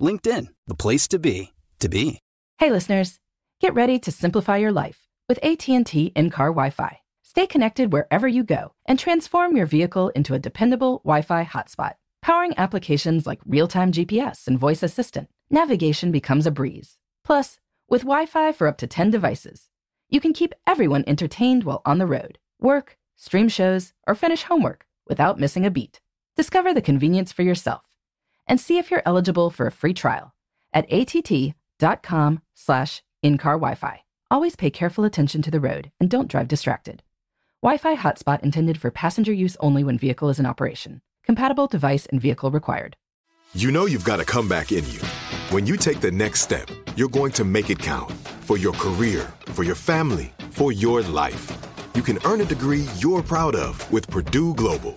LinkedIn, the place to be, to be. Hey listeners, get ready to simplify your life with AT&T in-car Wi-Fi. Stay connected wherever you go and transform your vehicle into a dependable Wi-Fi hotspot. Powering applications like real-time GPS and voice assistant, navigation becomes a breeze. Plus, with Wi-Fi for up to 10 devices, you can keep everyone entertained while on the road, work, stream shows, or finish homework without missing a beat. Discover the convenience for yourself and see if you're eligible for a free trial at att.com slash in-car Wi-Fi. Always pay careful attention to the road and don't drive distracted. Wi-Fi hotspot intended for passenger use only when vehicle is in operation. Compatible device and vehicle required. You know you've got a comeback in you. When you take the next step, you're going to make it count for your career, for your family, for your life. You can earn a degree you're proud of with Purdue Global.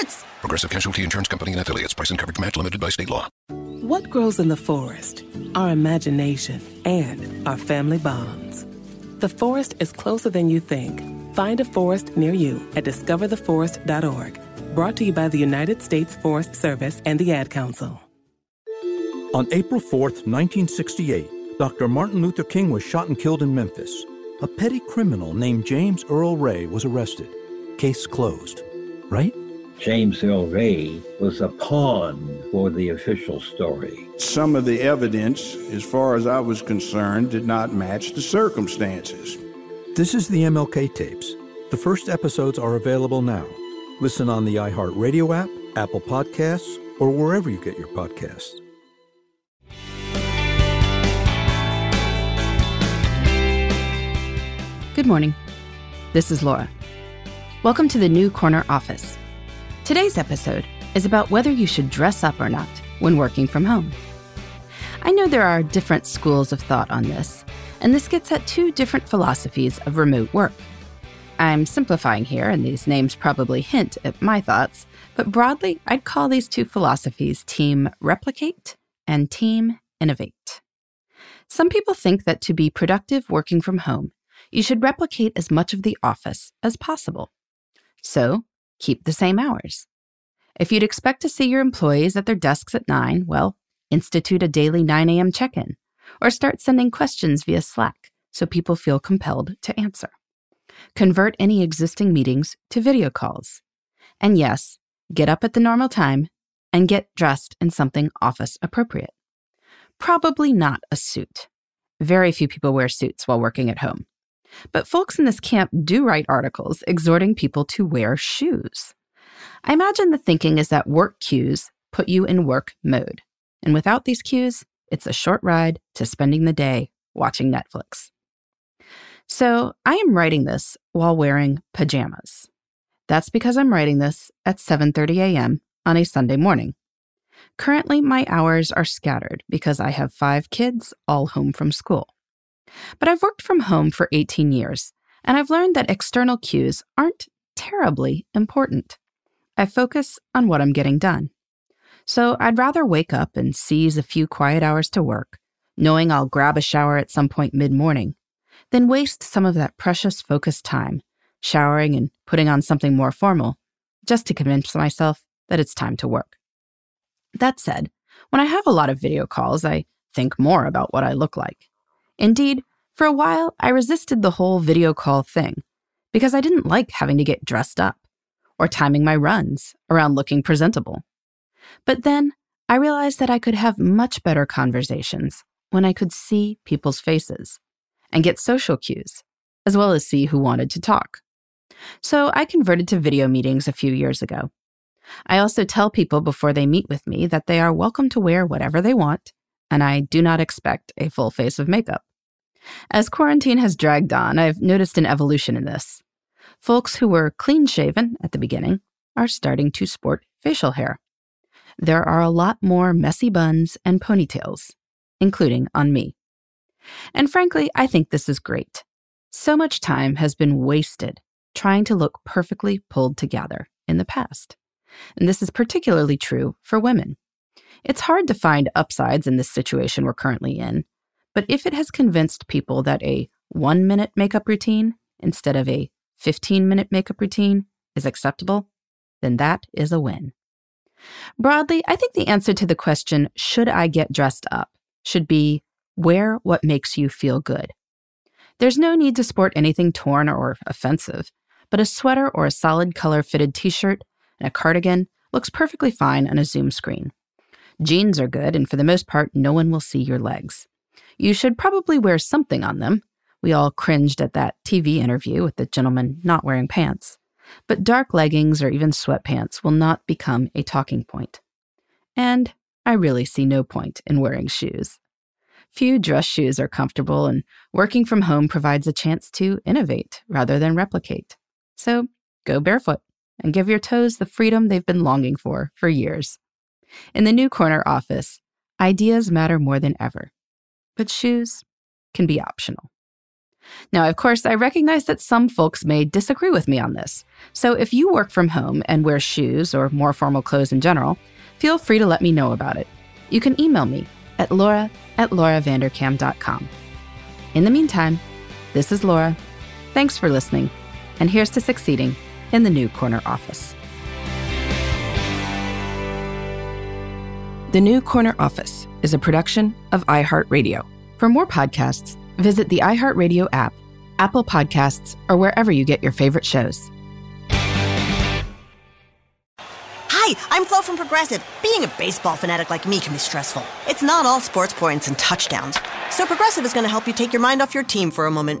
sports! Progressive Casualty Insurance Company and affiliates. Price and coverage match limited by state law. What grows in the forest? Our imagination and our family bonds. The forest is closer than you think. Find a forest near you at discovertheforest.org. Brought to you by the United States Forest Service and the Ad Council. On April 4th, 1968, Dr. Martin Luther King was shot and killed in Memphis. A petty criminal named James Earl Ray was arrested. Case closed. Right? James Earl Ray was a pawn for the official story. Some of the evidence, as far as I was concerned, did not match the circumstances. This is the MLK tapes. The first episodes are available now. Listen on the iHeartRadio app, Apple Podcasts, or wherever you get your podcasts. Good morning. This is Laura. Welcome to the New Corner Office. Today's episode is about whether you should dress up or not when working from home. I know there are different schools of thought on this, and this gets at two different philosophies of remote work. I'm simplifying here, and these names probably hint at my thoughts, but broadly, I'd call these two philosophies Team Replicate and Team Innovate. Some people think that to be productive working from home, you should replicate as much of the office as possible. So, keep the same hours. If you'd expect to see your employees at their desks at 9, well, institute a daily 9 a.m. check in, or start sending questions via Slack so people feel compelled to answer. Convert any existing meetings to video calls. And yes, get up at the normal time and get dressed in something office appropriate. Probably not a suit. Very few people wear suits while working at home. But folks in this camp do write articles exhorting people to wear shoes. I imagine the thinking is that work cues put you in work mode. And without these cues, it's a short ride to spending the day watching Netflix. So I am writing this while wearing pajamas. That's because I'm writing this at 7:30 a.m. on a Sunday morning. Currently, my hours are scattered because I have 5 kids all home from school. But I've worked from home for 18 years, and I've learned that external cues aren't terribly important. I focus on what I'm getting done. So I'd rather wake up and seize a few quiet hours to work, knowing I'll grab a shower at some point mid morning, than waste some of that precious focused time showering and putting on something more formal just to convince myself that it's time to work. That said, when I have a lot of video calls, I think more about what I look like. Indeed, for a while, I resisted the whole video call thing because I didn't like having to get dressed up or timing my runs around looking presentable. But then I realized that I could have much better conversations when I could see people's faces and get social cues, as well as see who wanted to talk. So I converted to video meetings a few years ago. I also tell people before they meet with me that they are welcome to wear whatever they want, and I do not expect a full face of makeup. As quarantine has dragged on, I've noticed an evolution in this. Folks who were clean shaven at the beginning are starting to sport facial hair. There are a lot more messy buns and ponytails, including on me. And frankly, I think this is great. So much time has been wasted trying to look perfectly pulled together in the past. And this is particularly true for women. It's hard to find upsides in this situation we're currently in, but if it has convinced people that a one minute makeup routine instead of a 15 minute makeup routine is acceptable, then that is a win. Broadly, I think the answer to the question, should I get dressed up, should be wear what makes you feel good. There's no need to sport anything torn or offensive, but a sweater or a solid color fitted t shirt and a cardigan looks perfectly fine on a Zoom screen. Jeans are good, and for the most part, no one will see your legs. You should probably wear something on them. We all cringed at that TV interview with the gentleman not wearing pants. But dark leggings or even sweatpants will not become a talking point. And I really see no point in wearing shoes. Few dress shoes are comfortable, and working from home provides a chance to innovate rather than replicate. So go barefoot and give your toes the freedom they've been longing for for years. In the new corner office, ideas matter more than ever but shoes can be optional. Now, of course, I recognize that some folks may disagree with me on this. So if you work from home and wear shoes or more formal clothes in general, feel free to let me know about it. You can email me at laura at lauravanderkam.com. In the meantime, this is Laura. Thanks for listening, and here's to succeeding in the new corner office. The New Corner Office is a production of iHeartRadio. For more podcasts, visit the iHeartRadio app, Apple Podcasts, or wherever you get your favorite shows. Hi, I'm Flo from Progressive. Being a baseball fanatic like me can be stressful. It's not all sports points and touchdowns. So Progressive is going to help you take your mind off your team for a moment.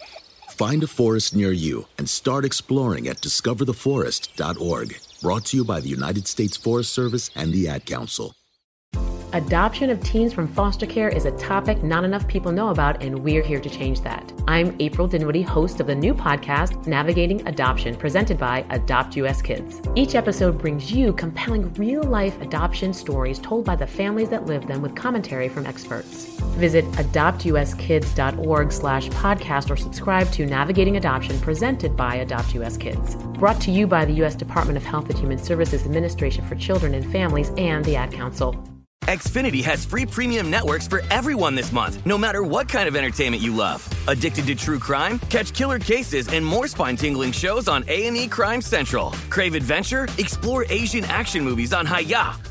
Find a forest near you and start exploring at discovertheforest.org. Brought to you by the United States Forest Service and the Ad Council. Adoption of teens from foster care is a topic not enough people know about, and we're here to change that. I'm April Dinwiddie, host of the new podcast, Navigating Adoption, presented by Adopt US Kids. Each episode brings you compelling real life adoption stories told by the families that live them with commentary from experts. Visit adoptuskids.org slash podcast or subscribe to Navigating Adoption presented by Adopt US Kids. Brought to you by the U.S. Department of Health and Human Services Administration for Children and Families and the Ad Council. Xfinity has free premium networks for everyone this month, no matter what kind of entertainment you love. Addicted to true crime? Catch killer cases and more spine-tingling shows on A&E Crime Central. Crave adventure? Explore Asian action movies on Hi-YAH.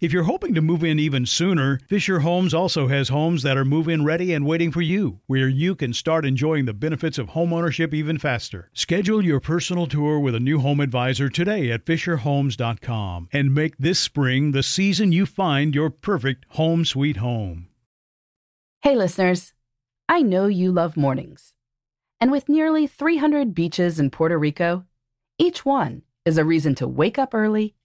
If you're hoping to move in even sooner, Fisher Homes also has homes that are move in ready and waiting for you, where you can start enjoying the benefits of homeownership even faster. Schedule your personal tour with a new home advisor today at FisherHomes.com and make this spring the season you find your perfect home sweet home. Hey, listeners. I know you love mornings. And with nearly 300 beaches in Puerto Rico, each one is a reason to wake up early